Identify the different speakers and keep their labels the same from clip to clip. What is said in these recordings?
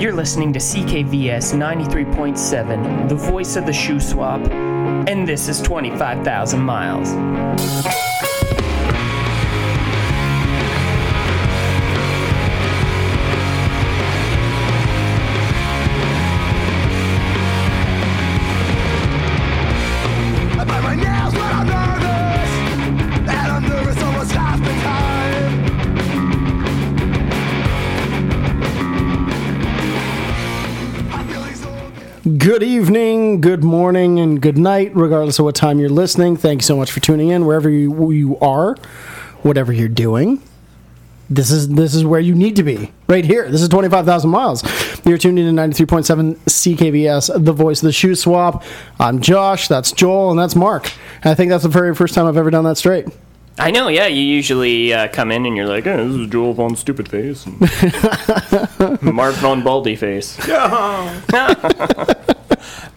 Speaker 1: You're listening to CKVS 93.7, the voice of the Shuswap, and this is 25,000 miles.
Speaker 2: Good evening, good morning, and good night, regardless of what time you're listening. Thank you so much for tuning in, wherever you, you are, whatever you're doing. This is this is where you need to be, right here. This is twenty five thousand miles. You're tuned in to ninety three point seven CKVS, the voice of the Shuswap. I'm Josh. That's Joel, and that's Mark. And I think that's the very first time I've ever done that straight.
Speaker 1: I know, yeah, you usually uh, come in and you're like, oh, this is Joel Von Stupid Face. and Mark Von Baldy Face.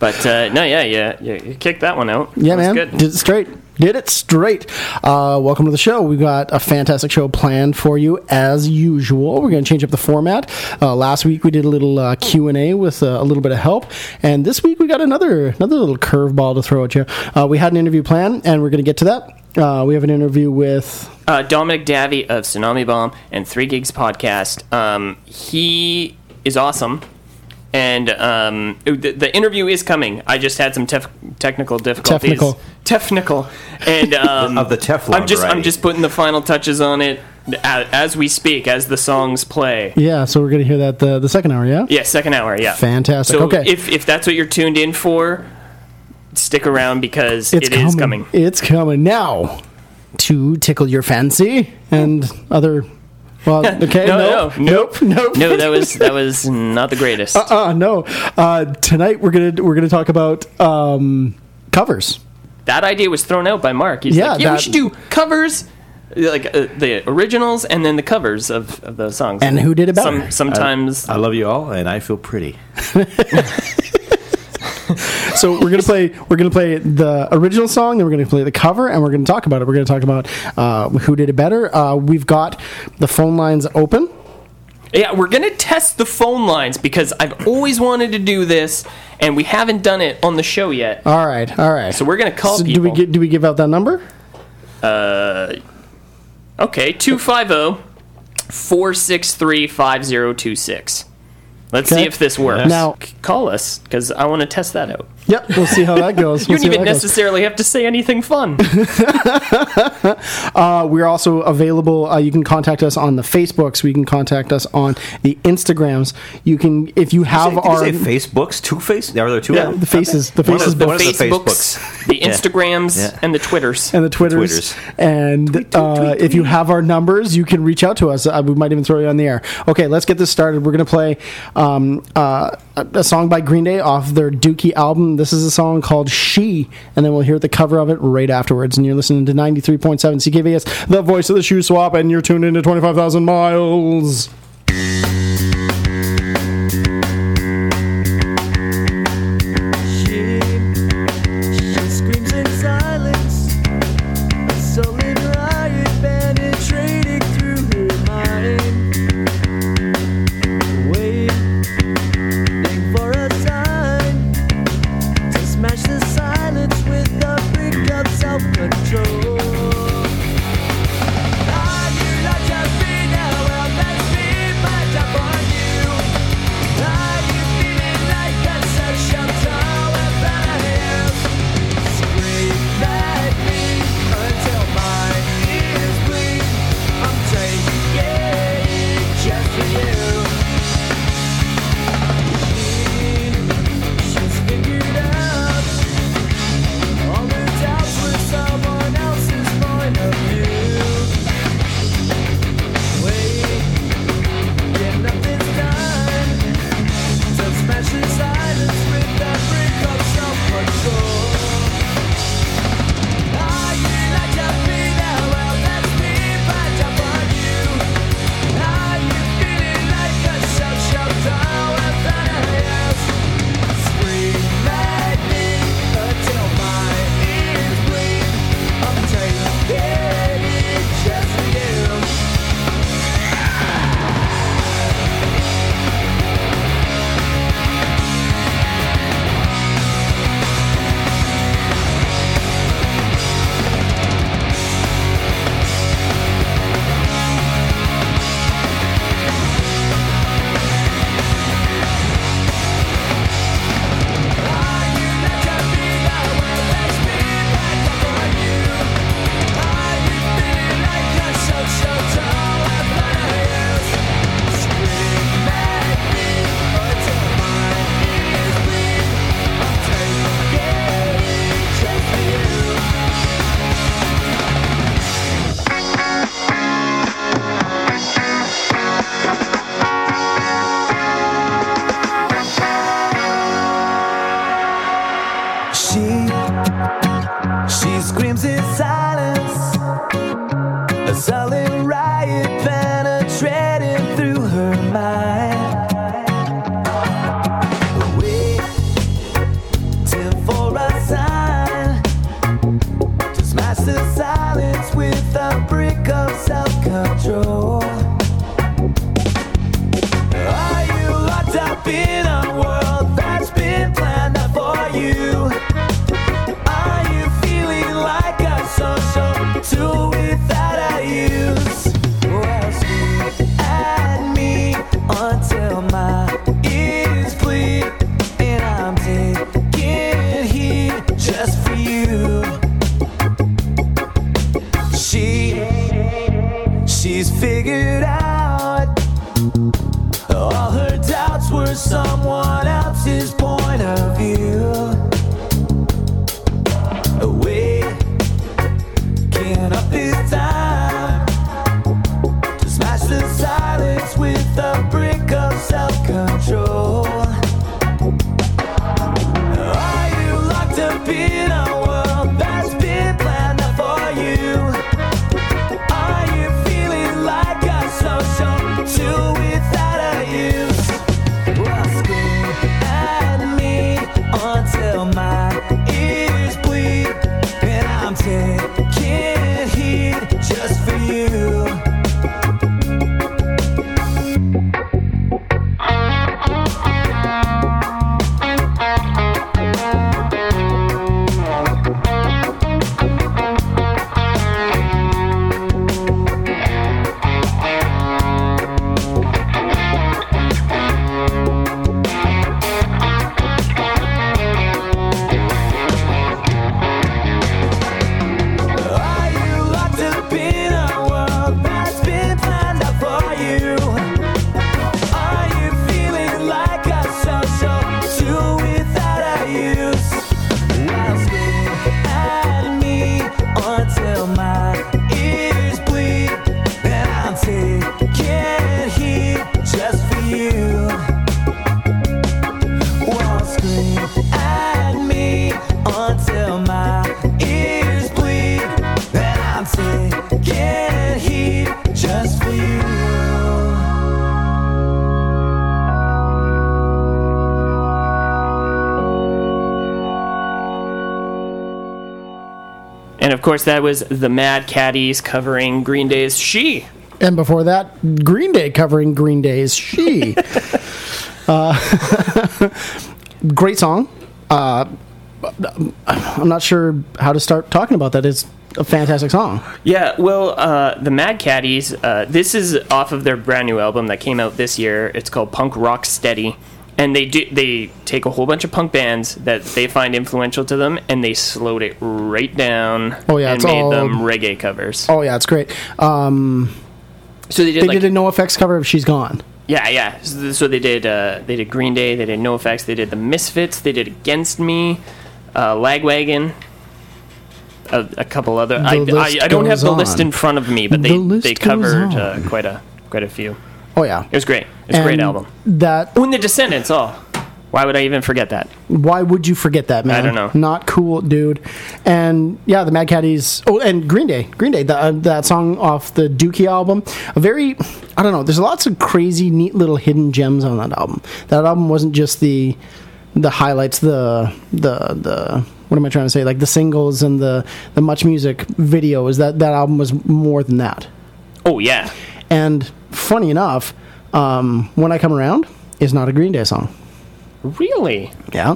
Speaker 1: but uh, no, yeah, yeah, yeah, you kicked that one out.
Speaker 2: Yeah, man.
Speaker 1: Good.
Speaker 2: Did it straight. Did it straight. Uh, welcome to the show. We've got a fantastic show planned for you as usual. We're going to change up the format. Uh, last week we did a little uh, Q and A with uh, a little bit of help, and this week we got another another little curveball to throw at you. Uh, we had an interview plan, and we're going to get to that. Uh, we have an interview with
Speaker 1: uh, Dominic Davi of Tsunami Bomb and Three Gigs Podcast. Um, he is awesome. And um, the, the interview is coming. I just had some tef- technical difficulties.
Speaker 2: Technical.
Speaker 1: Technical. And um,
Speaker 3: Of the Teflon
Speaker 1: I'm just I'm just putting the final touches on it as, as we speak, as the songs play.
Speaker 2: yeah. So we're going to hear that the the second hour. Yeah.
Speaker 1: Yeah, second hour. Yeah.
Speaker 2: Fantastic.
Speaker 1: So
Speaker 2: okay.
Speaker 1: if if that's what you're tuned in for, stick around because
Speaker 2: it's
Speaker 1: it is coming.
Speaker 2: It's coming now to tickle your fancy and other. Well, okay.
Speaker 1: No,
Speaker 2: nope,
Speaker 1: no,
Speaker 2: nope. Nope.
Speaker 1: No, that was that was not the greatest.
Speaker 2: Uh, uh no. Uh, tonight we're gonna we're gonna talk about um, covers.
Speaker 1: that idea was thrown out by Mark. He's
Speaker 2: Yeah,
Speaker 1: like, yeah, we should do covers, like uh, the originals and then the covers of, of the songs.
Speaker 2: And who did it better?
Speaker 1: Some, sometimes
Speaker 3: I love you all, and I feel pretty.
Speaker 2: So we're gonna play we're gonna play the original song, and we're gonna play the cover, and we're gonna talk about it. We're gonna talk about uh, who did it better. Uh, we've got the phone lines open.
Speaker 1: Yeah, we're gonna test the phone lines because I've always wanted to do this, and we haven't done it on the show yet.
Speaker 2: All right, all right.
Speaker 1: So we're gonna call
Speaker 2: So do we get do we give out that number?
Speaker 1: Uh, okay, 250 463 5026. Let's
Speaker 2: Okay.
Speaker 1: see if this works.
Speaker 2: Now-
Speaker 1: call us because I want to test that out.
Speaker 2: Yep, we'll see how that goes.
Speaker 1: You
Speaker 2: We'll
Speaker 1: don't even
Speaker 2: that goes.
Speaker 1: necessarily have to say anything fun.
Speaker 2: Uh, we're also available. Uh, you can contact us on the Facebooks. We can contact us on the Instagrams. You can if you have
Speaker 3: Did you
Speaker 2: our
Speaker 3: say Facebooks? Two face? Are there two?
Speaker 2: yeah
Speaker 3: of them?
Speaker 2: the faces the
Speaker 3: One of
Speaker 2: faces
Speaker 3: the-
Speaker 2: books
Speaker 3: of the
Speaker 1: Facebooks, the Instagrams,
Speaker 3: Yeah.
Speaker 1: and the Twitters.
Speaker 2: and the Twitters.
Speaker 3: Twitters.
Speaker 2: And uh, if you have our numbers, you can reach out to us. Uh, we might even throw you on the air. Okay, let's get this started. We're going to play um, uh, a a song by Green Day off their Dookie album. This is a song called She, and then we'll hear the cover of it right afterwards. And you're listening to 93.7 CKVS, the voice of the Shuswap, and you're tuned into 25,000 miles.
Speaker 4: And
Speaker 1: course, that was the Mad Caddies covering Green Day's "She."
Speaker 2: And before that, Green Day covering Green Day's She. uh, great song. Uh, I'm not sure how to start talking about that. It's a fantastic song.
Speaker 1: Yeah, well, uh, the Mad Caddies. Uh, this is off of their brand new album that came out this year. It's called Punk Rock Steady, and they do they take a whole bunch of punk bands that they find influential to them, and they slowed it right down.
Speaker 2: Oh, yeah,
Speaker 1: and made
Speaker 2: all-
Speaker 1: them reggae covers.
Speaker 2: Oh yeah, it's great. Um,
Speaker 1: so they did
Speaker 2: they
Speaker 1: like
Speaker 2: did a NOFX cover of "She's Gone."
Speaker 1: yeah, yeah. So, so they did uh, they did Green Day, they did NOFX, they did the Misfits, they did Against Me, uh, Lagwagon. A, a couple other. I, I, I don't have the list in front of me, but they
Speaker 2: list
Speaker 1: they covered uh, quite a quite a few.
Speaker 2: Oh yeah,
Speaker 1: It was great. It's a great album.
Speaker 2: That
Speaker 1: and the Descendents. Oh, why would I even forget that?
Speaker 2: why would you forget that, man?
Speaker 1: I don't know.
Speaker 2: Not cool, dude. And yeah, the Mad Caddies. Oh, and Green Day. Green Day. That, uh, that song off the Dookie album. A very, I don't know. There's lots of crazy, neat little hidden gems on that album. That album wasn't just the the highlights, the the the. What am I trying to say? Like the singles and the the MuchMusic videos. That that album was more than that.
Speaker 1: Oh yeah.
Speaker 2: And funny enough, um, when I come around is not a Green Day song.
Speaker 1: Really?
Speaker 2: Yeah,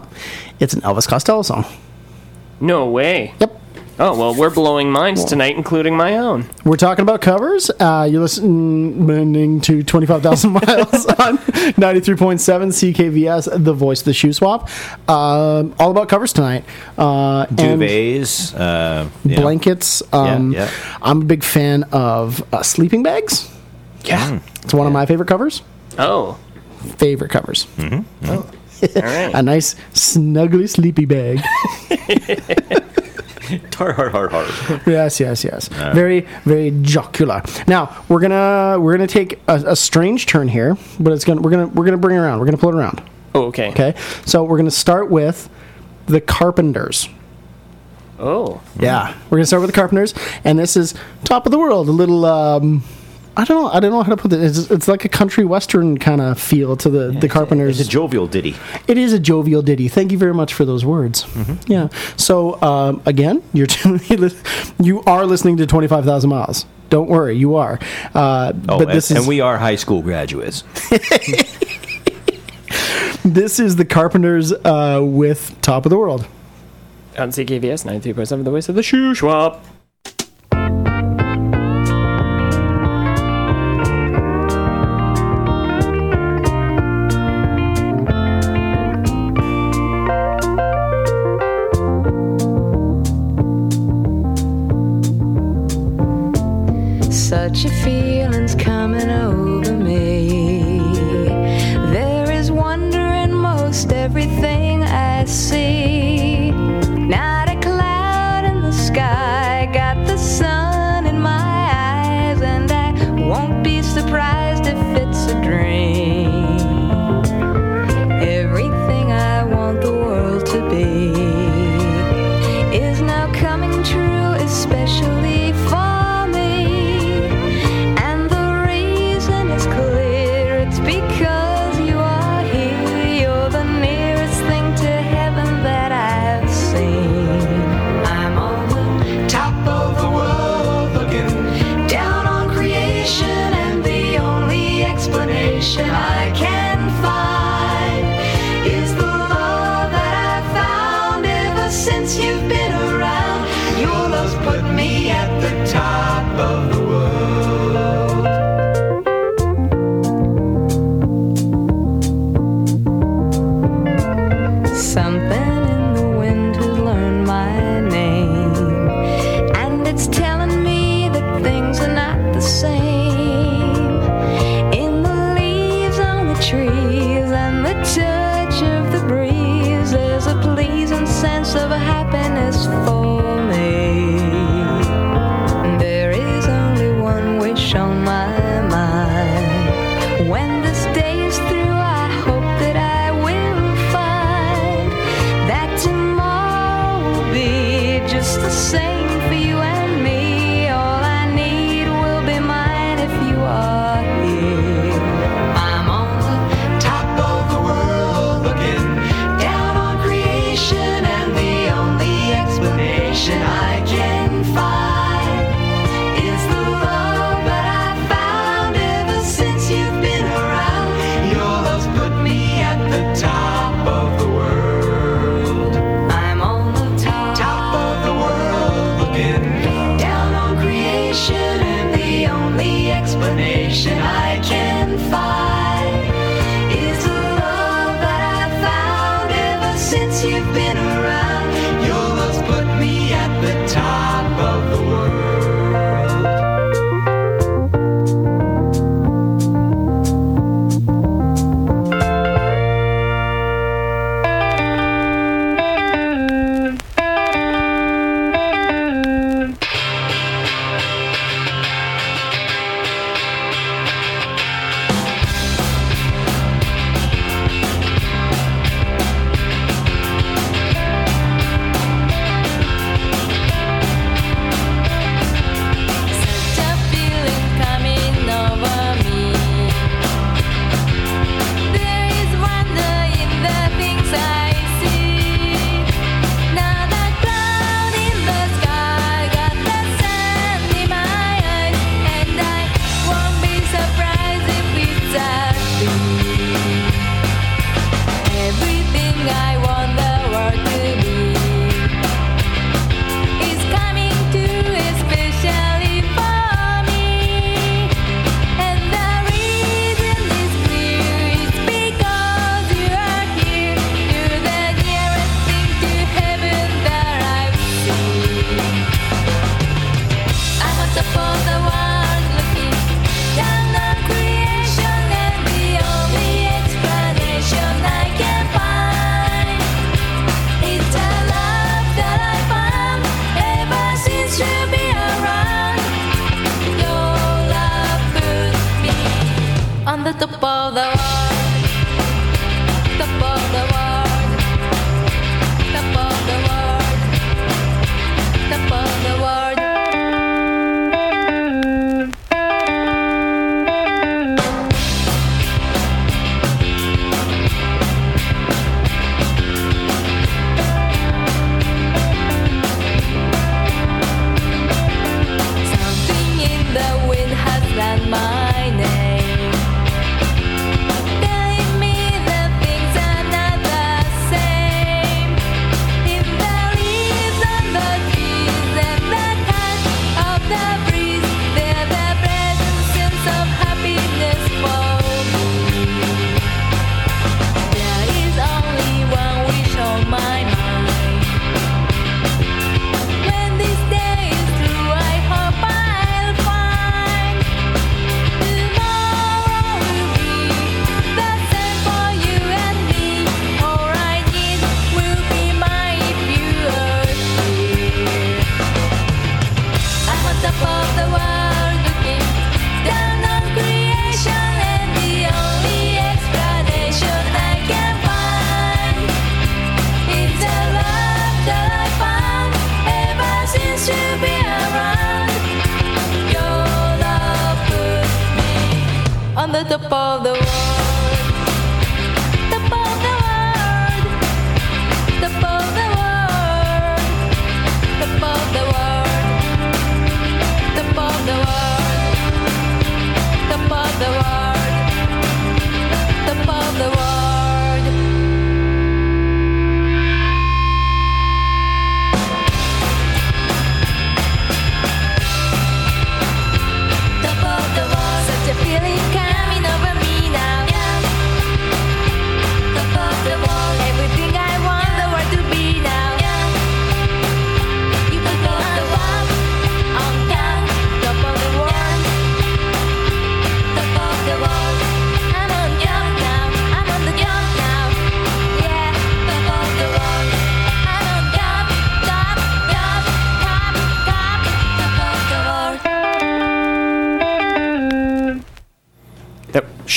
Speaker 2: it's an Elvis Costello song.
Speaker 1: No way.
Speaker 2: Yep.
Speaker 1: Oh well, we're blowing minds tonight, including my own.
Speaker 2: We're talking about covers. Uh, you're listening to 25,000 Miles on 93.7 CKVS, the voice of the Shuswap. Um all about covers tonight. Uh, and
Speaker 3: Duvets, uh, you know.
Speaker 2: blankets. Um,
Speaker 3: yeah.
Speaker 2: I'm a big fan of uh, sleeping bags.
Speaker 1: Yeah. Mm.
Speaker 2: It's one of my favorite covers.
Speaker 1: Oh.
Speaker 2: Favorite covers. Mm-hmm. Mm-hmm. Oh.
Speaker 1: All right.
Speaker 2: A nice, snuggly sleepy bag.
Speaker 3: Hard, hard, hard, hard.
Speaker 2: yes, yes, yes. Very, very jocular. Now we're gonna we're gonna take a, a strange turn here, but it's gonna we're gonna we're gonna bring it around. We're gonna pull it around.
Speaker 1: Oh, okay.
Speaker 2: Okay, so we're gonna start with the Carpenters.
Speaker 1: Oh.
Speaker 2: Yeah, we're gonna start with the Carpenters, and this is top of the world. A little, um, I don't know, I don't know how to put it. It's, it's like a country western kind of feel to the the Carpenters.
Speaker 3: It's a jovial ditty.
Speaker 2: It is a jovial ditty. Thank you very much for those words.
Speaker 3: Mm-hmm.
Speaker 2: Yeah. So um, again, you're you are listening to Twenty Five Thousand Miles. Don't worry, you are. Uh,
Speaker 3: Oh,
Speaker 2: but
Speaker 3: and,
Speaker 2: is
Speaker 3: and we are high school graduates.
Speaker 2: this is the Carpenters uh, with Top of the World.
Speaker 1: On CKVS 93.7, the voice of the
Speaker 5: Shuswap.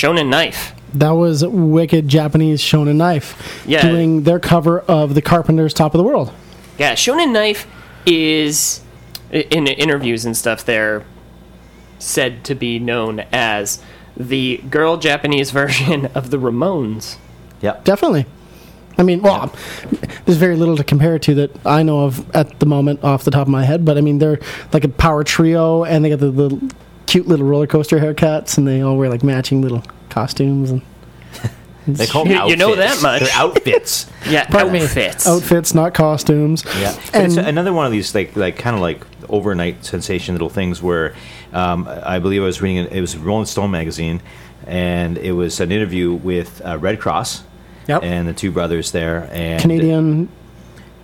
Speaker 1: Shonen Knife.
Speaker 2: That was Wicked Japanese Shonen Knife
Speaker 1: Yeah.
Speaker 2: doing their cover of the Carpenters' Top of the World.
Speaker 1: Yeah, Shonen Knife is in interviews and stuff. They're said to be known as the girl Japanese version of the Ramones.
Speaker 3: Yep.
Speaker 2: Definitely. I mean, well, there's very little to compare it to that I know of at the moment off the top of my head, but I mean, they're like a power trio and they got the, the cute little roller coaster haircuts and they all wear like matching little costumes and
Speaker 3: They call
Speaker 1: You-
Speaker 3: them
Speaker 1: you know that much.
Speaker 3: They're outfits.
Speaker 1: Yeah,
Speaker 2: Pardon me.
Speaker 1: outfits.
Speaker 2: outfits, not costumes.
Speaker 3: Yeah, but it's
Speaker 2: And-
Speaker 3: another one of these like like kind of like overnight sensation little things where um, I believe I was reading it, it was Rolling Stone magazine, and it was an interview with uh, Redd Kross
Speaker 2: Yep.
Speaker 3: and the two brothers there and
Speaker 2: Canadian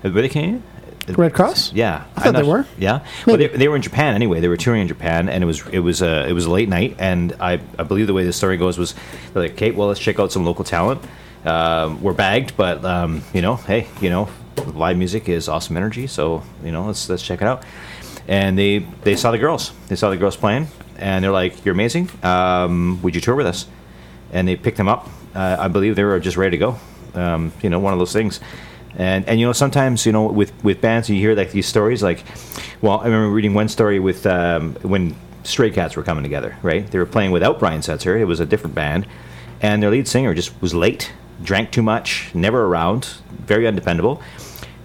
Speaker 3: were they Canadian?
Speaker 2: Redd Kross?
Speaker 3: Yeah,
Speaker 2: I thought
Speaker 3: not
Speaker 2: they were.
Speaker 3: Yeah, well, they, they were in Japan anyway. They were touring in Japan, and it was it was uh, it was a late night, and I I believe the way the story goes was they're like, okay, well, let's check out some local talent. Um, we're bagged, but um, you know, hey, you know, live music is awesome energy, so you know, let's let's check it out. And they they saw the girls. They saw the girls playing, and they're like, "You're amazing. Um, would you tour with us?" And they picked them up. Uh, I believe they were just ready to go. Um, you know, one of those things. And and you know sometimes you know with with bands you hear like these stories like, well I remember reading one story with um, when Stray Cats were coming together right? They were playing without Brian Setzer. It was a different band, and their lead singer just was late drank too much never around very undependable,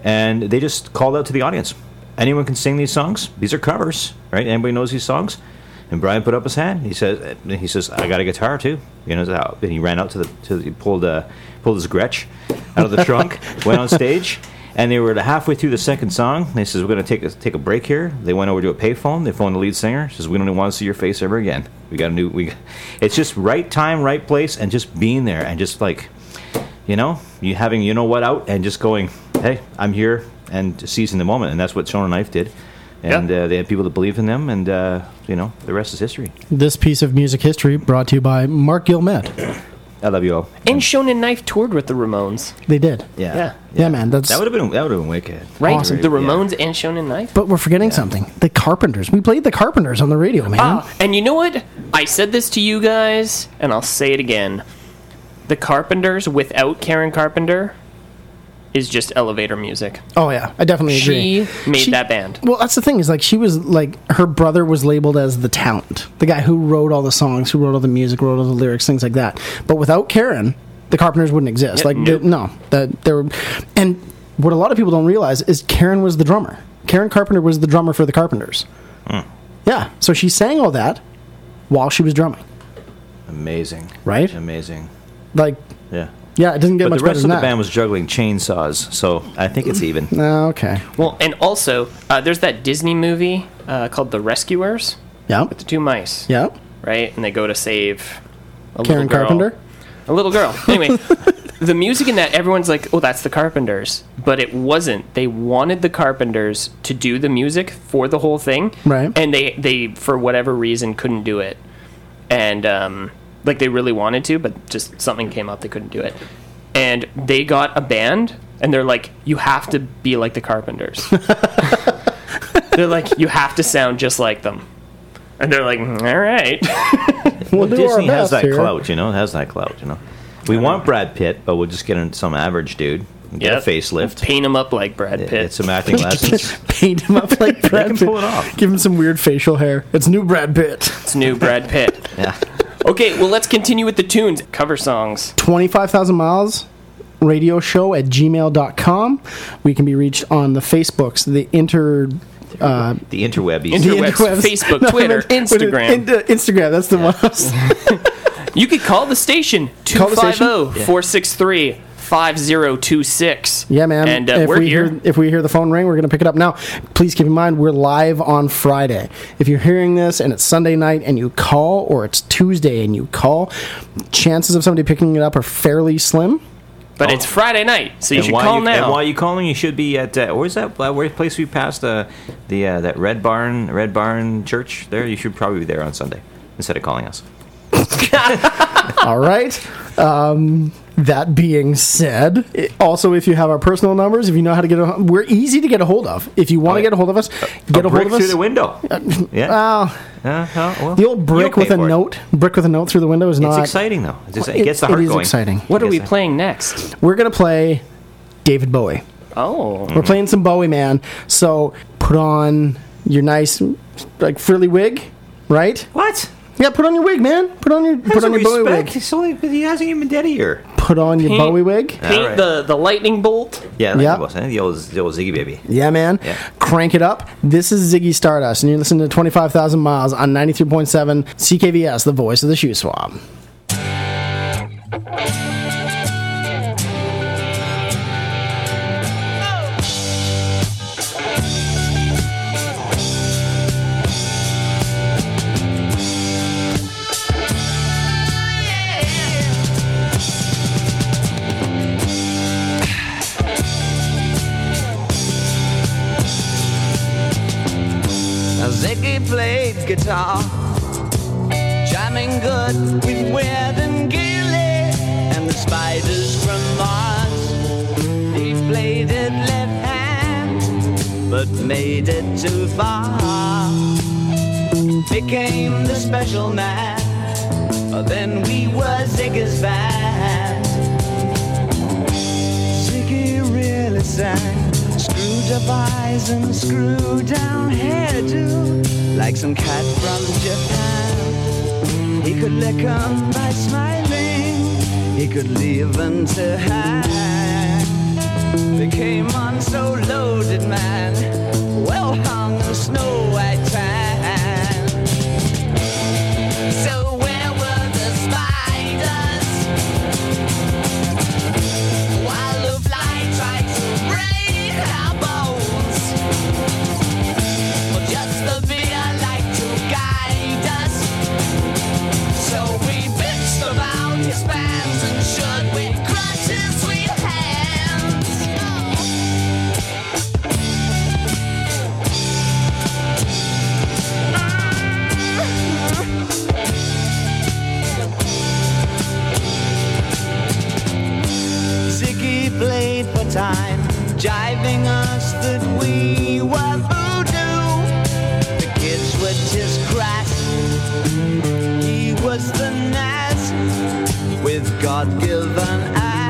Speaker 3: and they just called out to the audience. Anyone can sing these songs. These are covers right? Anybody knows these songs. And Brian put up his hand. He says, "He says I got a guitar too." You know, and he ran out to the to the, he pulled uh, pulled his Gretsch out of the trunk, went on stage, and they were halfway through the second song. They says, "We're going to take a, take a break here." They went over to a payphone. They phoned the lead singer. Says, "We don't even want to see your face ever again. We got a new we." It's just right time, right place, and just being there, and just like, you know, you having you know what out, and just going, "Hey, I'm here," and seizing the moment, and that's what Shonen Knife did. And
Speaker 1: Yeah.
Speaker 3: uh, they had people that believed in them, and uh, you know the rest is history.
Speaker 2: This piece of music history brought to you by Mark Gilmet.
Speaker 3: I love you all.
Speaker 1: And Shonen Knife toured with the Ramones.
Speaker 2: They did.
Speaker 3: Yeah,
Speaker 1: Yeah.
Speaker 2: Yeah, man. That's
Speaker 3: That would have been that would have been wicked.
Speaker 1: Right?
Speaker 2: Awesome.
Speaker 1: The Ramones and Shonen Knife.
Speaker 2: But we're forgetting something. The Carpenters. We played the Carpenters on the radio, man.
Speaker 1: Ah, and you know what? I said this to you guys, and I'll say it again. The Carpenters without Karen Carpenter is just elevator music.
Speaker 2: Oh yeah, I definitely agree.
Speaker 1: She made that band.
Speaker 2: Well, that's the thing is like she was like her brother was labeled as the talent, the guy who wrote all the songs, who wrote all the music, wrote all the lyrics, things like that. But without Karen, the Carpenters wouldn't exist.
Speaker 1: Yeah,
Speaker 2: like
Speaker 1: nope.
Speaker 2: the- no, that there. And what a lot of people don't realize is Karen was the drummer. Karen Carpenter was the drummer for the Carpenters.
Speaker 3: Hmm.
Speaker 2: Yeah, so she sang all that while she was drumming.
Speaker 3: Amazing,
Speaker 2: Right?
Speaker 3: Amazing.
Speaker 2: Like,
Speaker 3: Yeah.
Speaker 2: Yeah, it doesn't get
Speaker 3: But
Speaker 2: much
Speaker 3: the
Speaker 2: better
Speaker 3: rest
Speaker 2: than
Speaker 3: of the
Speaker 2: that.
Speaker 3: band was juggling chainsaws, so I think it's even.
Speaker 2: Ah, okay.
Speaker 1: Well, and also, uh, there's that Disney movie uh, called The Rescuers
Speaker 2: Yeah.
Speaker 1: with the two mice,
Speaker 2: Yeah.
Speaker 1: right? And they go to save a
Speaker 2: Karen
Speaker 1: little girl.
Speaker 2: Carpenter.
Speaker 1: A little girl. Anyway, the music in that, everyone's like, oh, that's the Carpenters. But it wasn't. They wanted the Carpenters to do the music for the whole thing.
Speaker 2: Right.
Speaker 1: And they, they for whatever reason, couldn't do it. And, um, like, they really wanted to, but just something came up, they couldn't do it. And they got a band, and they're like, you have to be like the Carpenters. they're like, you have to sound just like them. And they're like, "Mm, all right.
Speaker 2: We'll do our
Speaker 3: Disney has
Speaker 2: best
Speaker 3: that
Speaker 2: here.
Speaker 3: clout, you know. It has that clout, you know. We want Brad Pitt, but we'll just get in some average dude, get
Speaker 1: Yep.
Speaker 3: a facelift,
Speaker 1: Paint them up like Brad Pitt.
Speaker 3: get some acting lessons.
Speaker 2: Paint him up like Brad
Speaker 3: can
Speaker 2: Pitt.
Speaker 3: pull it off.
Speaker 2: Give him some weird facial hair. It's new Brad Pitt.
Speaker 1: It's new Brad Pitt.
Speaker 3: yeah.
Speaker 1: Okay, well, let's continue with the tunes. Cover songs.
Speaker 2: 25,000 miles radio show at gmail.com. We can be reached on the Facebooks, the inter. Uh,
Speaker 3: The interwebbies.
Speaker 1: Inter-
Speaker 2: the
Speaker 1: Interwebs, Facebook, Twitter,
Speaker 2: I meant-
Speaker 1: Instagram.
Speaker 2: in- uh, Instagram, that's the one.
Speaker 1: You could call the station
Speaker 2: Call the station?
Speaker 1: 250 463 5026.
Speaker 2: Yeah, man.
Speaker 1: And uh,
Speaker 2: if
Speaker 1: we're
Speaker 2: we
Speaker 1: here.
Speaker 2: Hear, if we hear the phone ring, we're going to pick it up. Now, please keep in mind, we're live on Friday. If you're hearing this and it's Sunday night and you call, or it's Tuesday and you call, chances of somebody picking it up are fairly slim.
Speaker 1: But it's Friday night, so you
Speaker 3: and
Speaker 1: should call
Speaker 3: you,
Speaker 1: now.
Speaker 3: And while you're calling, you should be at uh, where's that? Uh, where place we passed uh, the uh, that Red Barn Red Barn Church? There, you should probably be there on Sunday instead of calling us.
Speaker 2: All right. Um, That being said, i- also if you have our personal numbers, if you know how to get, a, we're easy to get a hold of. If you want to
Speaker 3: Oh,
Speaker 2: get a hold of us, get a, hold
Speaker 3: brick
Speaker 2: of us.
Speaker 3: through the window. yeah.
Speaker 2: Well,
Speaker 3: Uh, oh, well,
Speaker 2: the old brick with a
Speaker 3: for it.
Speaker 2: note, brick with a note through the window is
Speaker 3: It's
Speaker 2: not.
Speaker 3: exciting though. It, just, it
Speaker 2: It-
Speaker 3: gets the
Speaker 2: it
Speaker 3: heart
Speaker 2: is
Speaker 3: going.
Speaker 2: exciting.
Speaker 1: What are we
Speaker 3: sir.
Speaker 1: playing next?
Speaker 2: We're gonna play David Bowie.
Speaker 1: Oh,
Speaker 2: We're playing some Bowie, man. So put on your nice, like frilly wig, right?
Speaker 3: What?
Speaker 2: Yeah, put on your wig, man. Put on your put
Speaker 3: Put
Speaker 2: on your Bowie wig.
Speaker 3: He's only, he hasn't even been dead a year.
Speaker 2: Put on your
Speaker 1: Paint-
Speaker 2: Bowie wig.
Speaker 1: paint
Speaker 3: Alright.
Speaker 1: the the lightning bolt.
Speaker 3: Yeah,
Speaker 2: Yeah.
Speaker 3: like it was, eh? the, old, the old Ziggy baby.
Speaker 2: Yeah, man.
Speaker 3: Yeah.
Speaker 2: Crank it up. This is Ziggy Stardust, and you're listening to 25,000 Miles on 93.7 CKVS, the voice of the
Speaker 4: Shuswap. Guitar, jamming good with Weird and Gilly and the spiders from Mars. He played it left hand, but made it too far. Became the special man, then we were Ziggy's band. Ziggy really sang. Eyes and screwed down hairdo, like some cat from Japan. He could lick 'em by smiling, he could leave 'em to hang. They came on so jiving us that we were voodoo. The kids were just crass. He was the nazz with God-given ass.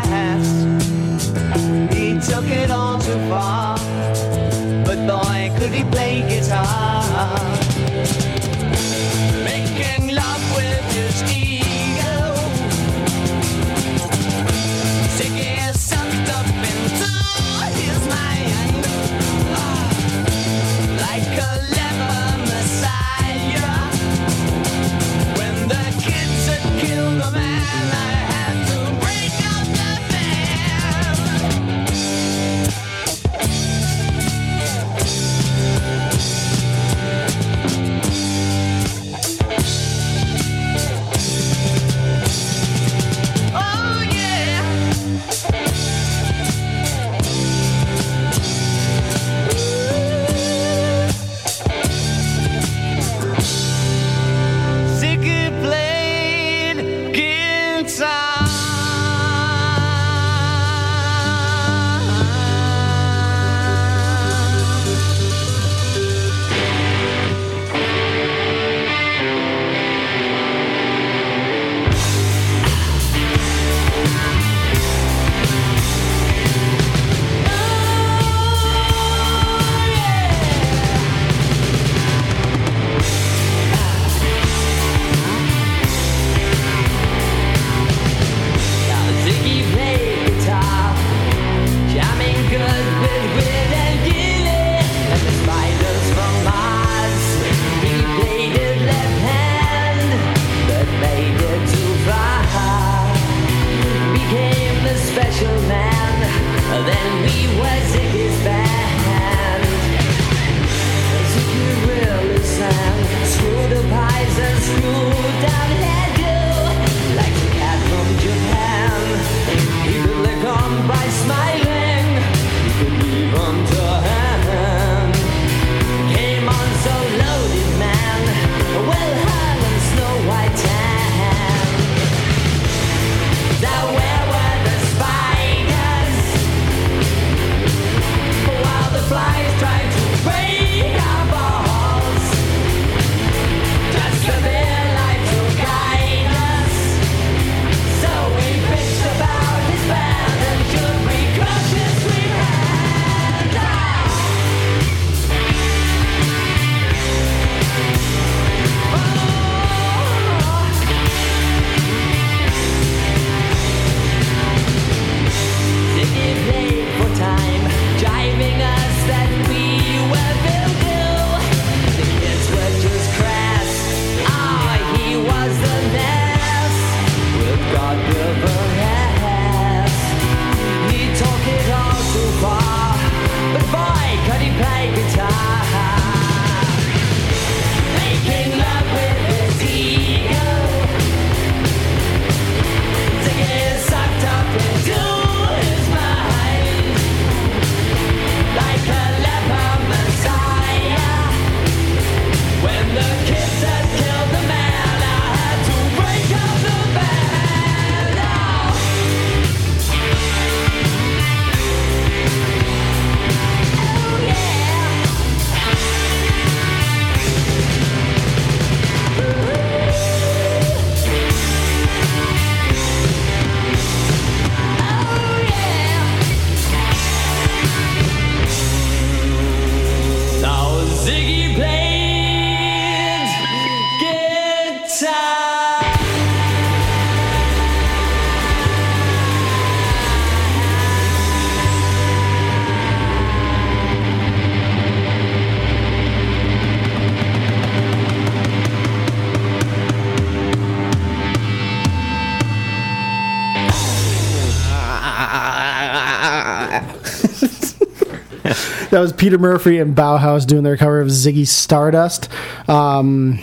Speaker 2: That was Peter Murphy and Bauhaus doing their cover of Ziggy Stardust. Um,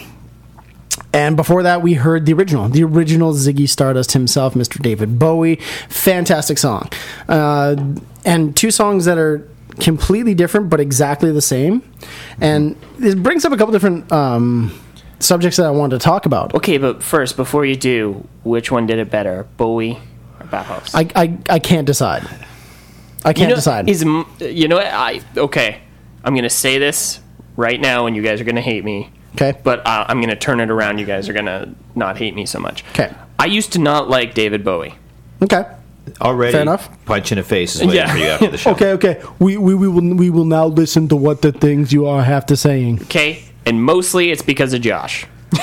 Speaker 2: and before that, we heard the original, the original Ziggy Stardust himself, Mr. David Bowie. Fantastic song. Uh, and two songs that are completely different but exactly the same. And it brings up a couple different um, subjects that I wanted to talk about.
Speaker 1: Okay, but first, before you do, which one did it better, Bowie or Bauhaus?
Speaker 2: I, I, I can't decide. I can't
Speaker 1: you know,
Speaker 2: decide.
Speaker 1: Is you know what? I okay. I'm gonna say this right now, and you guys are gonna hate me.
Speaker 2: Okay.
Speaker 1: But uh, I'm gonna turn it around. You guys are gonna not hate me so much.
Speaker 2: Okay.
Speaker 1: I used to not like David Bowie.
Speaker 2: Okay.
Speaker 3: Already,
Speaker 2: Fair enough.
Speaker 3: punch in the face is waiting
Speaker 1: Yeah.
Speaker 3: for you after the show.
Speaker 2: Okay, okay. We, we, we will we will now listen to what the things you all have to saying.
Speaker 1: Okay, and mostly it's because of Josh.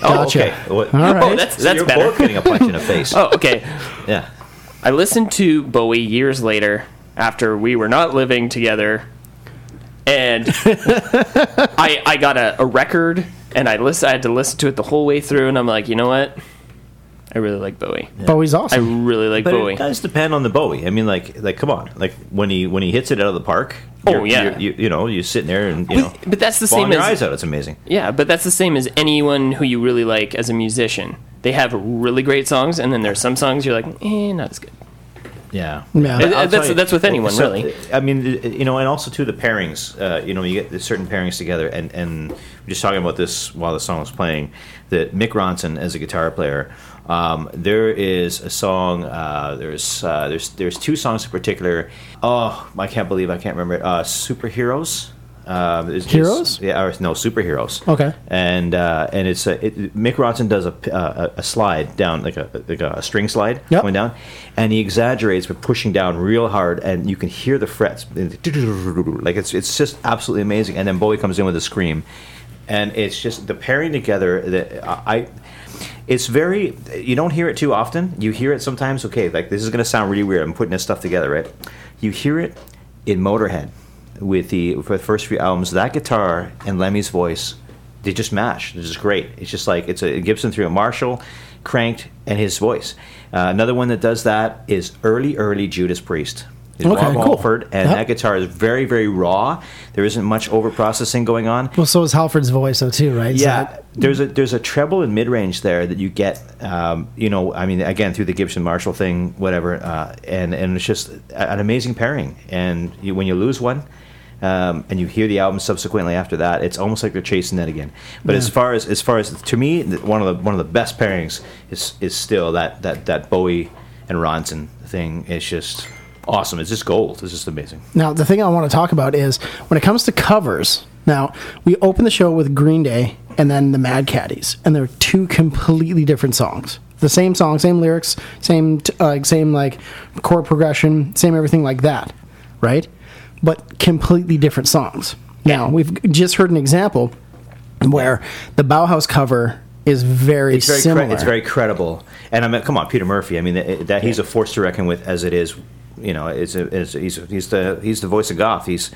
Speaker 3: Oh,
Speaker 2: Gotcha.
Speaker 3: okay. What-
Speaker 2: All right.
Speaker 1: Oh, that's
Speaker 3: So
Speaker 1: that's
Speaker 3: you're
Speaker 1: better.
Speaker 3: both getting a punch in the face.
Speaker 1: oh, okay.
Speaker 3: Yeah.
Speaker 1: I listened to Bowie years later after we were not living together, and I I got a, a record and I listen. I had to listen to it the whole way through, and I'm like, you know what? I really like Bowie.
Speaker 2: Bowie's awesome.
Speaker 1: I really like
Speaker 3: But
Speaker 1: Bowie.
Speaker 3: it does depend on the Bowie. I mean, like, like, come on, like when he when he hits it out of the park.
Speaker 1: Oh,
Speaker 3: you're-
Speaker 1: yeah.
Speaker 3: you're- you, you know, you're sitting there and you know,
Speaker 1: But, but that's the same
Speaker 3: your
Speaker 1: as
Speaker 3: eyes out. It's amazing.
Speaker 1: yeah, but that's the same as anyone who you really like as a musician. They have really great songs, and then there's some songs you're like, eh, not as good.
Speaker 3: Yeah,
Speaker 2: Yeah.
Speaker 3: I'll
Speaker 1: that's-
Speaker 3: you,
Speaker 1: that's with anyone, really.
Speaker 3: I mean, you know, and also too the pairings. Uh, you know, you get certain pairings together, and and we're just talking about this while the song was playing. That Mick Ronson as a guitar player. Um, there is a song. Uh, there's uh, there's there's two songs in particular. Oh, I can't believe I can't remember. it. Uh, superheroes. Um, it's- it's-
Speaker 2: Heroes?
Speaker 3: yeah, or no, superheroes.
Speaker 2: Okay.
Speaker 3: and uh, and it's a, it, Mick Ronson does a, uh, a a slide down like a like a string slide
Speaker 2: Yep.
Speaker 3: going down, and he exaggerates by pushing down real hard, and you can hear the frets like it's it's just absolutely amazing. And then Bowie comes in with a scream, and it's just the pairing together that I. It's very you don't hear it too often. You hear it sometimes. Okay, like this is going to sound really weird. I'm putting this stuff together, right? You hear it in Motorhead with the for the first few albums. That guitar and Lemmy's voice, they just mash. It's just great. It's just like it's a Gibson through a Marshall, cranked, and his voice. Uh, another one that does that is early, early Judas Priest. Is
Speaker 2: Okay,
Speaker 3: Rob
Speaker 2: cool.
Speaker 3: Halford, and
Speaker 2: Yep.
Speaker 3: that guitar is very, very raw. There isn't much over processing going on.
Speaker 2: Well, so is Halford's voice though too, right? So
Speaker 3: Yeah,
Speaker 2: that-
Speaker 3: there's a there's a treble and mid range there that you get. Um, you know, I mean, again through the Gibson Marshall thing, whatever, uh, and and it's just an amazing pairing. And you, when you lose one. Um, and you hear the album subsequently after that, it's almost like they're chasing that again. But as far as as far as to me, one of the one of the best pairings is is still that that that Bowie and Ronson thing. It's just awesome. It's just gold. It's just amazing.
Speaker 2: Now, the thing I want to talk about is when it comes to covers. Now, we open the show with Green Day and then the Mad Caddies, and they're two completely different songs. The same song, same lyrics, same t- uh, same like chord progression, same everything like that, right? But completely different songs. Now, we've just heard an example where the Bauhaus cover is very,
Speaker 3: it's very
Speaker 2: similar.
Speaker 3: cre- it's very credible. And I mean, come on, Peter Murphy. I mean, that, that he's a force to reckon with, as it is. You know, it's, a, it's he's he's the he's the voice of goth. He's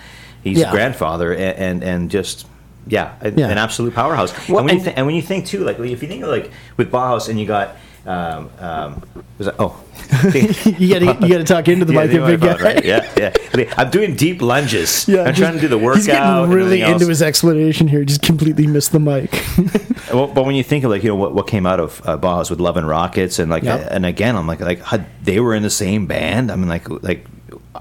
Speaker 3: he's
Speaker 2: Yeah.
Speaker 3: grandfather, and, and and just yeah, a-
Speaker 2: Yeah.
Speaker 3: an absolute powerhouse.
Speaker 1: Well,
Speaker 3: and, when you th- and when you think too, like if you think of like with Bauhaus, and you got. Um, um, was that, oh,
Speaker 2: you got to you got to talk into the
Speaker 3: Yeah,
Speaker 2: mic, big
Speaker 3: microphone,
Speaker 2: guy.
Speaker 3: right? Yeah, yeah. Okay, I'm doing deep lunges.
Speaker 2: Yeah,
Speaker 3: I'm
Speaker 2: just-
Speaker 3: trying to do the workout.
Speaker 2: He's getting really into his explanation here. Just completely missed the mic.
Speaker 3: Well, but when you think of like you know what, what came out of uh, Bauhaus with Love and Rockets and like
Speaker 2: Yep.
Speaker 3: and again I'm like like how they were in the same band. I mean like like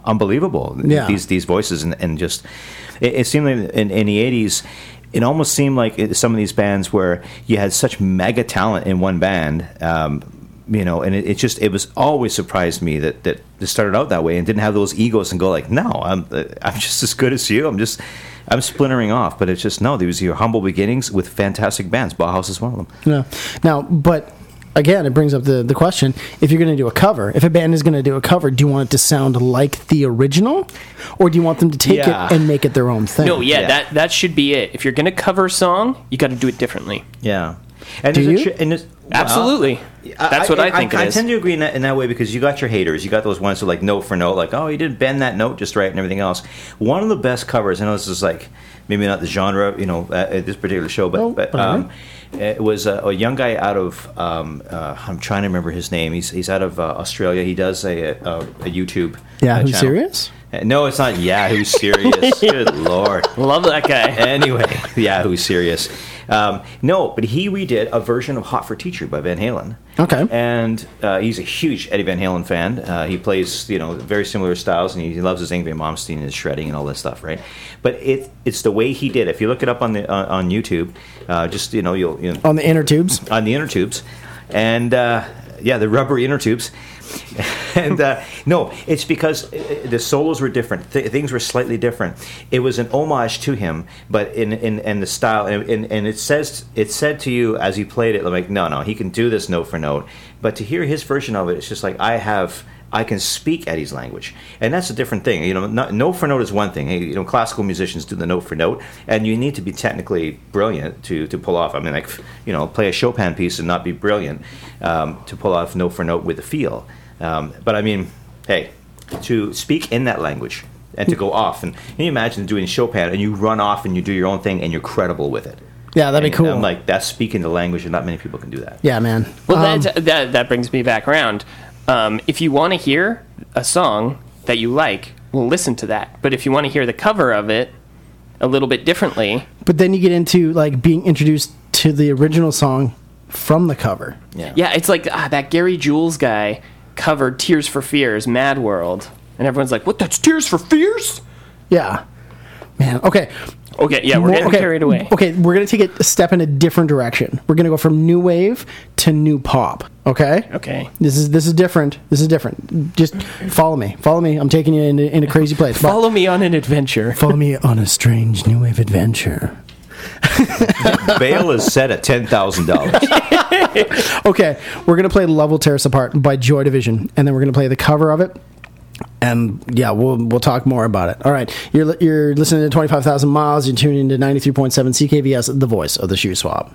Speaker 3: unbelievable.
Speaker 2: Yeah.
Speaker 3: These these voices and, and just it, it seemed like in, in the eighties. It almost seemed like it, some of these bands where you had such mega talent in one band, um, you know, and it, it just it was always surprised me that that it started out that way and didn't have those egos and go like, no, I'm uh, I'm just as good as you. I'm just I'm splintering off, but it's just no. These are your humble beginnings with fantastic bands. Bauhaus is one of them.
Speaker 2: No. Now, but again, it brings up the, the question if you're going to do a cover, if a band is going to do a cover, do you want it to sound like the original? Or do you want them to take
Speaker 3: Yeah.
Speaker 2: it and make it their own thing?
Speaker 1: No, yeah,
Speaker 3: Yeah.
Speaker 1: that that should be it. If you're gonna cover a song, you got to do it differently.
Speaker 3: Yeah, and
Speaker 2: Do
Speaker 3: there's a
Speaker 2: you?
Speaker 3: tr- and there's-
Speaker 1: Absolutely. That's what I think it
Speaker 3: I,
Speaker 1: is.
Speaker 3: tend to agree in that, in that way because you got your haters. You got those ones who like note for note, like, oh, you didn't bend that note just right and everything else. One of the best covers, I know this is like maybe not the genre, you know, at, at this particular show, but,
Speaker 2: Oh,
Speaker 3: but um, it was a, a young guy out of um, uh, I'm trying to remember his name. He's he's out of uh, Australia. He does a, a, a YouTube.
Speaker 2: Yeah,
Speaker 3: uh,
Speaker 2: who's
Speaker 3: channel.
Speaker 2: serious?
Speaker 3: Uh, No, it's not Yahoo Serious. Good lord.
Speaker 1: Love that guy.
Speaker 3: Anyway, Yahoo Serious. Um, no, but he redid a version of "Hot for Teacher" by Van Halen.
Speaker 2: Okay.
Speaker 3: And uh, he's a huge Eddie Van Halen fan. Uh, he plays, you know, very similar styles, and he, he loves his Yngwie Malmsteen and his shredding and all that stuff, right? But it, it's the way he did. If you look it up on the on, on YouTube, uh, just you know, you'll you know,
Speaker 2: On the inner tubes.
Speaker 3: on the inner tubes, and uh, yeah, the rubbery inner tubes. and uh, no, it's because uh, the solos were different. Th- things were slightly different. It was an homage to him, but in in, in the style, and, and, and it says it said to you as he played it, like, no, no, he can do this note for note. But to hear his version of it, it's just like I have. I can speak Eddie's language, and that's a different thing. You know, not, note for note is one thing. You know, classical musicians do the note for note, and you need to be technically brilliant to, to pull off. I mean, like, you know, play a Chopin piece and not be brilliant um, to pull off note for note with a feel. Um, but I mean, hey, to speak in that language and to go off, and can you imagine doing Chopin and you run off and you do your own thing and you're credible with it?
Speaker 2: Yeah, that'd be
Speaker 3: And
Speaker 2: cool.
Speaker 3: I'm like, that's speaking the language, and not many people can do that.
Speaker 2: yeah, man.
Speaker 1: Well,
Speaker 2: Um,
Speaker 1: that, that that brings me back around. Um, if you want to hear a song that you like, well, listen to that. But if you want to hear the cover of it a little bit differently,
Speaker 2: but then you get into like being introduced to the original song from the cover.
Speaker 3: Yeah.
Speaker 1: yeah, it's like ah, that Gary Jules guy covered "Tears for Fears" "Mad World," and everyone's like, "What? That's Tears for Fears?"
Speaker 2: Yeah. Man, okay.
Speaker 1: Okay, yeah, we're
Speaker 2: More-
Speaker 1: getting
Speaker 2: okay,
Speaker 1: carried away.
Speaker 2: Okay, we're gonna take it a step in a different direction. We're gonna go from new wave to new pop. Okay.
Speaker 1: Okay.
Speaker 2: This is this is different. This is different. Just follow me. Follow me. I'm taking you in, in a crazy place.
Speaker 1: Follow me on an adventure.
Speaker 2: follow me on a strange new wave adventure.
Speaker 3: Bail is set at ten thousand dollars.
Speaker 2: Okay, we're gonna play "Love Will Tear Us Apart" by Joy Division, and then we're gonna play the cover of it. And yeah, we'll we'll talk more about it. All right, you're you're listening to Twenty Five Thousand Miles. You're tuning into ninety three point seven CKVS, the voice of the
Speaker 6: Shuswap.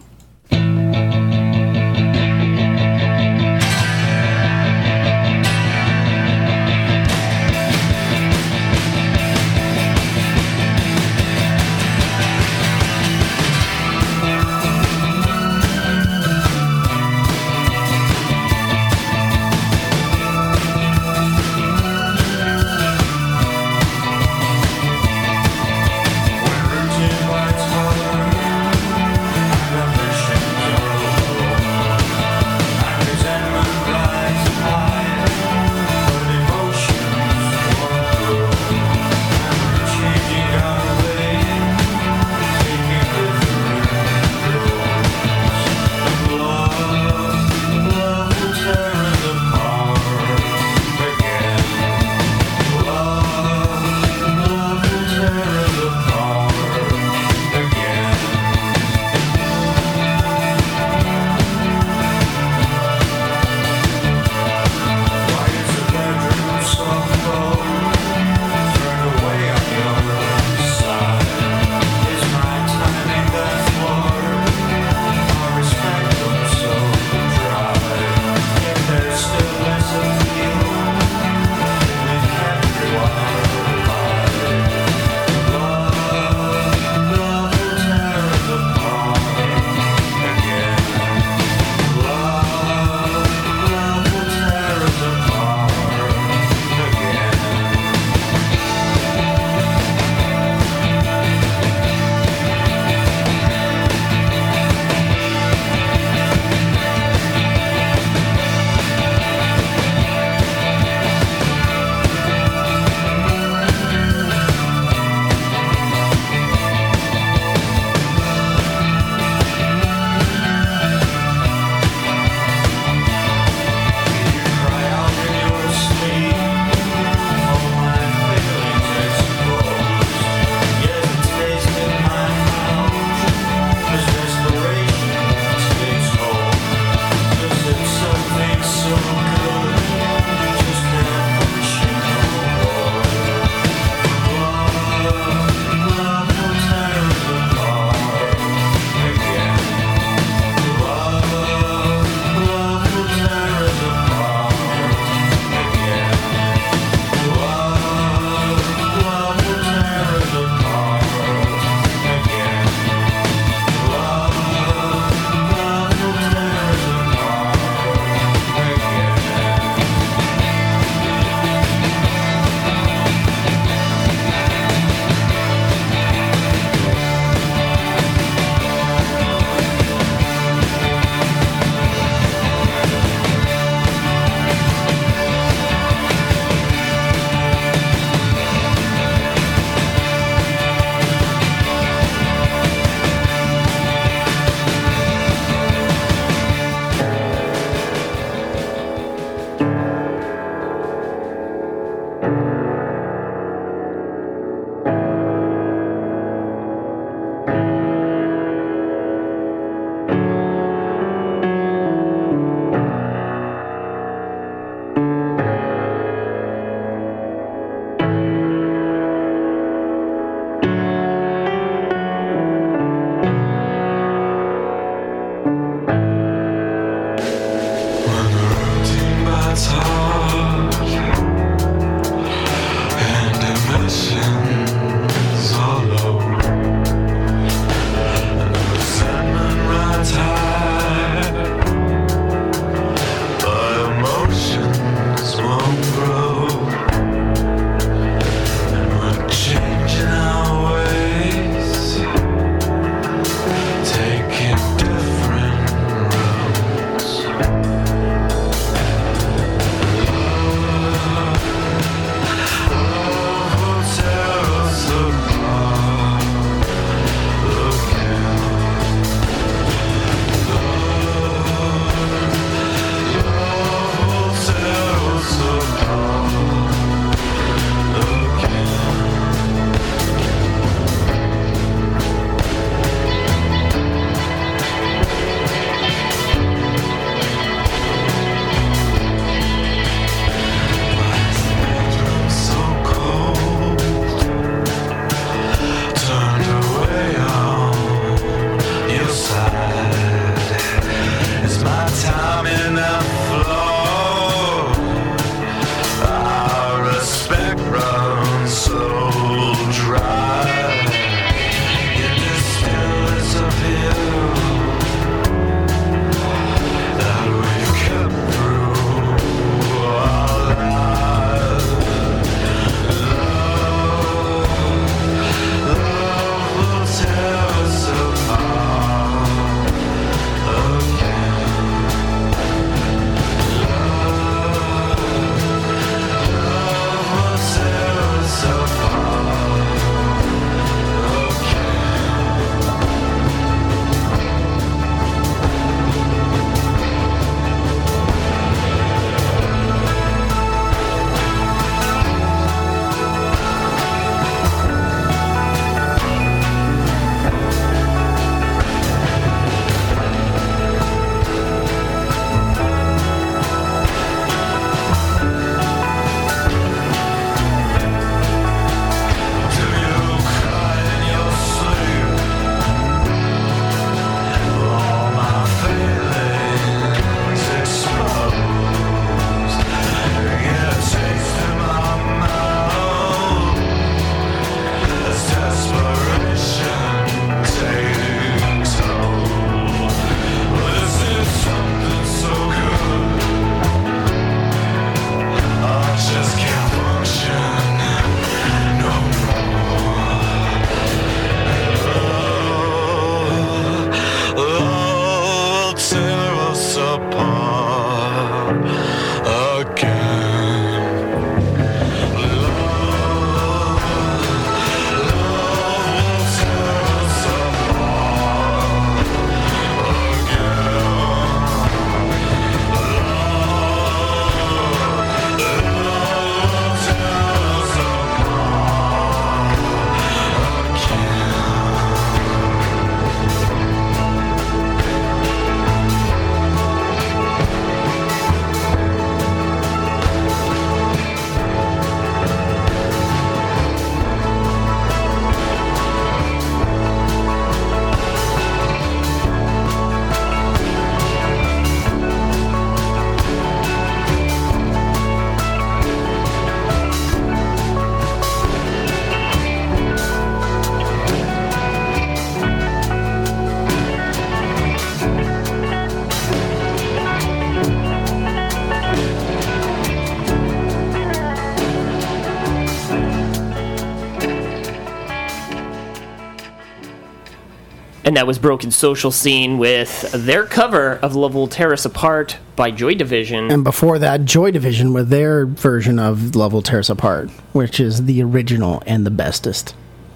Speaker 1: And that was Broken Social Scene with their cover of Love Will Tear Us Apart by Joy Division.
Speaker 2: And before that, Joy Division with their version of Love Will Tear Us Apart, which is the original and the bestest.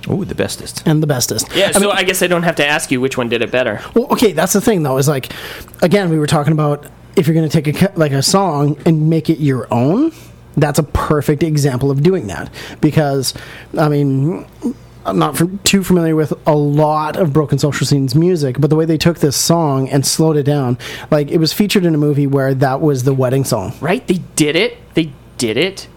Speaker 3: Oh, the bestest.
Speaker 2: And the bestest.
Speaker 1: yeah,
Speaker 2: I
Speaker 1: so
Speaker 2: mean-
Speaker 1: I guess I don't have to ask you which one did it better.
Speaker 2: Well, okay, that's the thing though. Is like, again, we were talking about if you're going to take a like a song and make it your own. That's a perfect example of doing that because, I mean, I'm not f- too familiar with a lot of Broken Social Scene's music, but the way they took this song and slowed it down, like it was featured in a movie where that was the wedding song.
Speaker 1: Right? They did it. They did it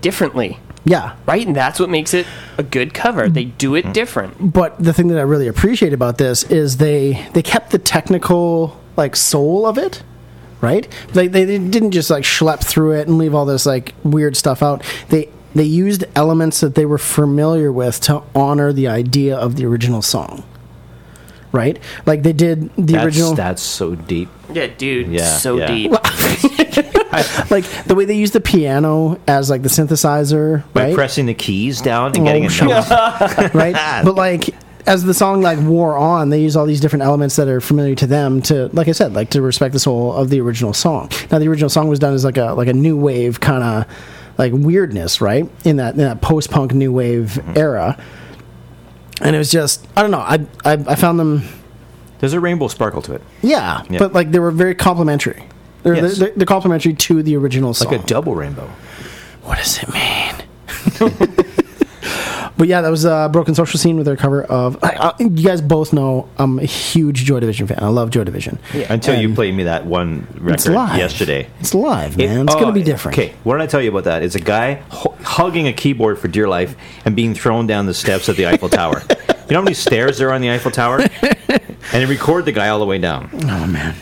Speaker 1: differently.
Speaker 2: Yeah,
Speaker 1: Right? And that's what makes it a good cover. They do it mm-hmm. different.
Speaker 2: but the thing that I really appreciate about this is they they kept the technical like soul of it, right? They they didn't just like schlep through it and leave all this like weird stuff out. They they used elements that they were familiar with to honor the idea of the original song. Right? Like they did the
Speaker 3: That's,
Speaker 2: original
Speaker 3: that's so deep.
Speaker 1: Yeah, dude.
Speaker 3: Yeah,
Speaker 1: so
Speaker 3: yeah.
Speaker 1: deep.
Speaker 2: like the way they used the piano as like the synthesizer,
Speaker 3: By
Speaker 2: right?
Speaker 3: pressing the keys down and oh, getting
Speaker 2: Oh,
Speaker 3: a note.
Speaker 2: right? But like as the song like wore on, they use all these different elements that are familiar to them to, like I said, like to respect the soul of the original song. Now the original song was done as like a like a new wave kind of like weirdness, right? In that in that post punk new wave mm-hmm. era, and it was just I don't know. I I, I found them
Speaker 3: There's a rainbow sparkle to it.
Speaker 2: yeah,
Speaker 3: Yeah.
Speaker 2: but like they were very complimentary. They're,
Speaker 3: Yes.
Speaker 2: they're, they're complimentary to the original song.
Speaker 3: Like a double rainbow.
Speaker 2: What does it mean? but yeah, that was uh, Broken Social Scene with their cover of. I, I, you guys both know I'm a huge Joy Division fan. I love Joy Division. Yeah.
Speaker 3: Until you played me that one record
Speaker 2: live
Speaker 3: yesterday.
Speaker 2: It's live,
Speaker 3: It-
Speaker 2: man. it's
Speaker 3: oh,
Speaker 2: gonna be different.
Speaker 3: Okay, what did I tell you about that? It's a guy hu- hugging a keyboard for dear life and being thrown down the steps of the Eiffel Tower. you know how many stairs there are on the Eiffel Tower? and they record the guy all the way down.
Speaker 2: Oh man.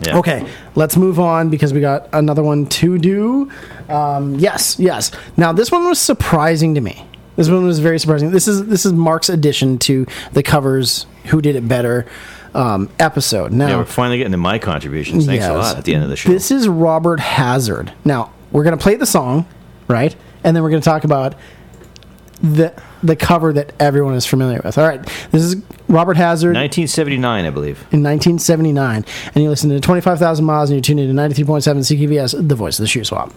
Speaker 3: Yeah.
Speaker 2: Okay, let's move on because we got another one to do. Um, yes, yes. Now this one was surprising to me. This one was very surprising. This is this is Mark's addition to the covers. Who did it better? Um, episode. Now
Speaker 3: Yeah, we're finally getting to my contributions. Thanks a lot at the end of the show.
Speaker 2: This is Robert Hazard. Now, we're going to play the song, right? And then we're going to talk about the the cover that everyone is familiar with. All right. This is Robert Hazard
Speaker 3: 1979, I believe.
Speaker 2: in 1979. And you listen to 25,000 Miles and you tune in to 93.7 CKVS, the voice of the
Speaker 6: Shuswap.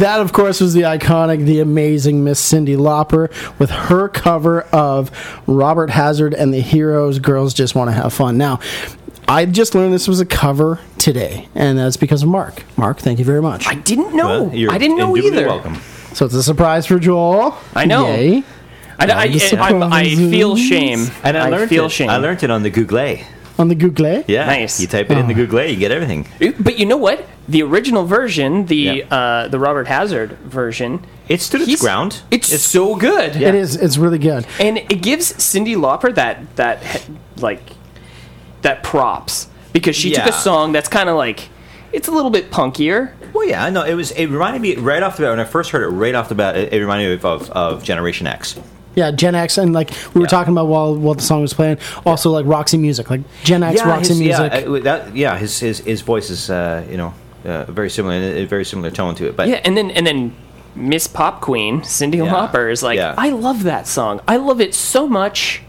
Speaker 2: That, of course, was the iconic, the amazing Miss Cyndi Lauper with her cover of Robert Hazard and the Heroes. Girls just want to have fun. Now, I just learned this was a cover today, and that's because of Mark. Mark, thank you very much.
Speaker 1: I didn't know.
Speaker 3: Well, you're
Speaker 1: I didn't know either.
Speaker 3: Welcome.
Speaker 2: So it's a surprise for Joel.
Speaker 1: I know.
Speaker 2: Yay.
Speaker 1: I, I, I, I, I feel shame.
Speaker 3: And I, learned
Speaker 1: feel
Speaker 3: it.
Speaker 1: shame.
Speaker 3: I learned it on the Google.
Speaker 2: On the Google.
Speaker 3: Yeah.
Speaker 1: Nice.
Speaker 3: You type it in the
Speaker 2: Oh.
Speaker 3: Google, you get everything.
Speaker 1: But you know what? The original version, the
Speaker 3: Yeah.
Speaker 1: uh, the Robert Hazard version,
Speaker 3: It stood its ground.
Speaker 1: It's, so good,
Speaker 2: It is. It's really good.
Speaker 1: and it gives Cyndi Lauper that that like that props because she took a song that's kind of like it's a little bit punkier.
Speaker 3: Well, yeah, I know. It was. It reminded me right off the bat when I first heard it. Right off the bat, it, it reminded me of, of, of Generation X.
Speaker 2: Yeah, Gen X, and like we were
Speaker 3: Yeah.
Speaker 2: talking about while while the song was playing, also like Roxy music, like Gen X Roxy
Speaker 3: his,
Speaker 2: music.
Speaker 3: Yeah, uh, that, yeah, his his his voice is uh, you know uh, very similar, a very similar tone to it. But
Speaker 1: Yeah, and then and then Miss Pop Queen Cyndi
Speaker 3: Yeah.
Speaker 1: Lauper is like,
Speaker 3: Yeah.
Speaker 1: I love that song. I love it so much.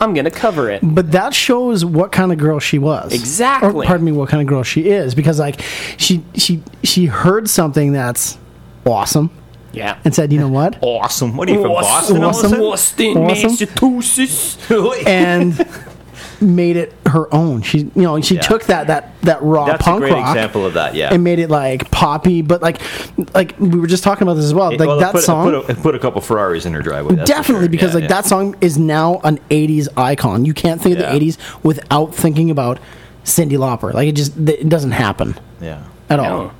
Speaker 1: I'm gonna cover it.
Speaker 2: but that shows what kind of girl she was.
Speaker 1: Exactly.
Speaker 2: Or, pardon me, what kind of girl she is, because like she she she heard something that's awesome
Speaker 1: Yeah.
Speaker 2: and said, you know what,
Speaker 3: awesome. What are you from Boston? all of a
Speaker 2: Awesome.
Speaker 1: Boston,
Speaker 2: Awesome.
Speaker 1: Massachusetts.
Speaker 2: and made it her own. She you know she
Speaker 3: Yeah.
Speaker 2: took that that that raw punk rock.
Speaker 3: That's a
Speaker 2: punk
Speaker 3: great
Speaker 2: rock.
Speaker 3: example of that. Yeah.
Speaker 2: And made it like poppy, but like, like we were just talking about this as well. Like
Speaker 3: Well,
Speaker 2: that
Speaker 3: put,
Speaker 2: song,
Speaker 3: Put a, put a couple Ferraris in her driveway.
Speaker 2: Definitely,
Speaker 3: sure.
Speaker 2: because
Speaker 3: Yeah,
Speaker 2: like
Speaker 3: yeah.
Speaker 2: that song is now an '80s icon. You can't think of the '80s without thinking about Cyndi Lauper. Like it just it doesn't happen
Speaker 3: Yeah.
Speaker 2: at all.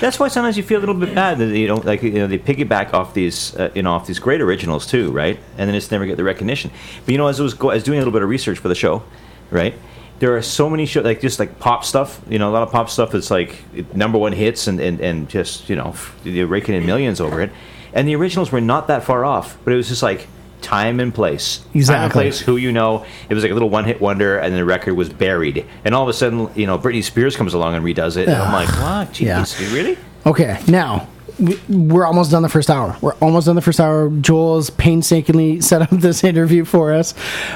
Speaker 3: That's why sometimes you feel a little bit bad that you don't like you know, they piggyback off these, uh, you know, off these great originals too, right? And then it's never get the recognition. But you know, as I was, go- doing a little bit of research for the show, right? There are so many shows, like just like pop stuff. You know, a lot of pop stuff that's like number one hits and and, and just you know, they're raking in millions over it. And the originals were not that far off, but it was just like time and place. Time and
Speaker 2: Exactly.
Speaker 3: place, who you know. It was like a little one hit wonder, and the record was buried. And all of a sudden, you know, Britney Spears comes along and redoes it. And I'm like, what? Jeez,
Speaker 2: Yeah.
Speaker 3: really?
Speaker 2: Okay, now we- we're almost done the first hour. We're almost done the first hour. Joel's painstakingly set up this interview for us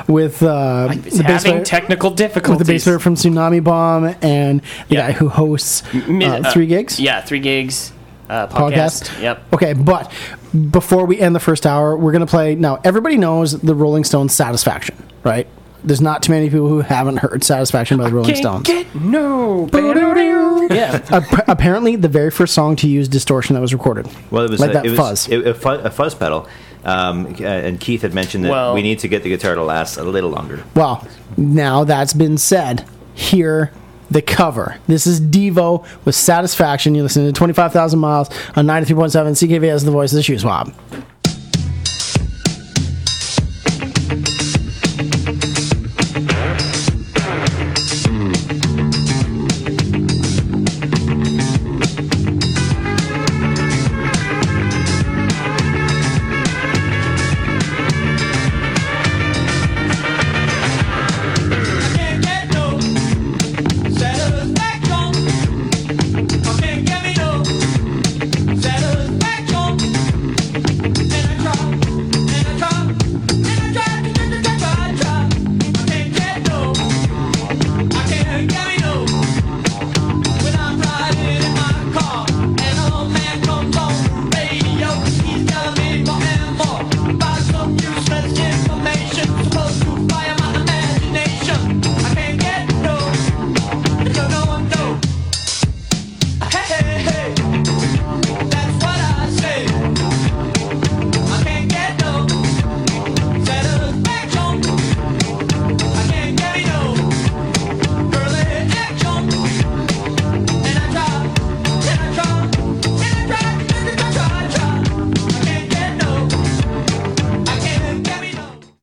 Speaker 2: with uh, the bass
Speaker 1: having
Speaker 2: player,
Speaker 1: technical
Speaker 2: with the
Speaker 1: difficulties.
Speaker 2: bass player from Tsunami Bomb and the
Speaker 1: Yeah.
Speaker 2: guy who hosts uh,
Speaker 1: uh,
Speaker 2: Three Gigs.
Speaker 1: Yeah, three gigs. Uh, podcast.
Speaker 2: podcast.
Speaker 1: Yep.
Speaker 2: Okay, but before we end the first hour, we're going to play. Now, everybody knows the Rolling Stones Satisfaction, right? There's not too many people who haven't heard Satisfaction by the Rolling
Speaker 1: Can't
Speaker 2: Stones.
Speaker 1: get no. yeah.
Speaker 2: Ap- apparently, the very first song to use distortion that was recorded.
Speaker 3: Well, it was
Speaker 2: like
Speaker 3: a,
Speaker 2: that
Speaker 3: it was,
Speaker 2: fuzz.
Speaker 3: it- a, fu- a fuzz pedal. Um, uh, and Keith had mentioned that
Speaker 1: Well-
Speaker 3: we need to get the guitar to last a little longer.
Speaker 2: well, now that's been said. Here, the cover. This is Devo with Satisfaction. You're listening to 25,000 Miles on 93.7 CKVS, the voice of the Shuswap.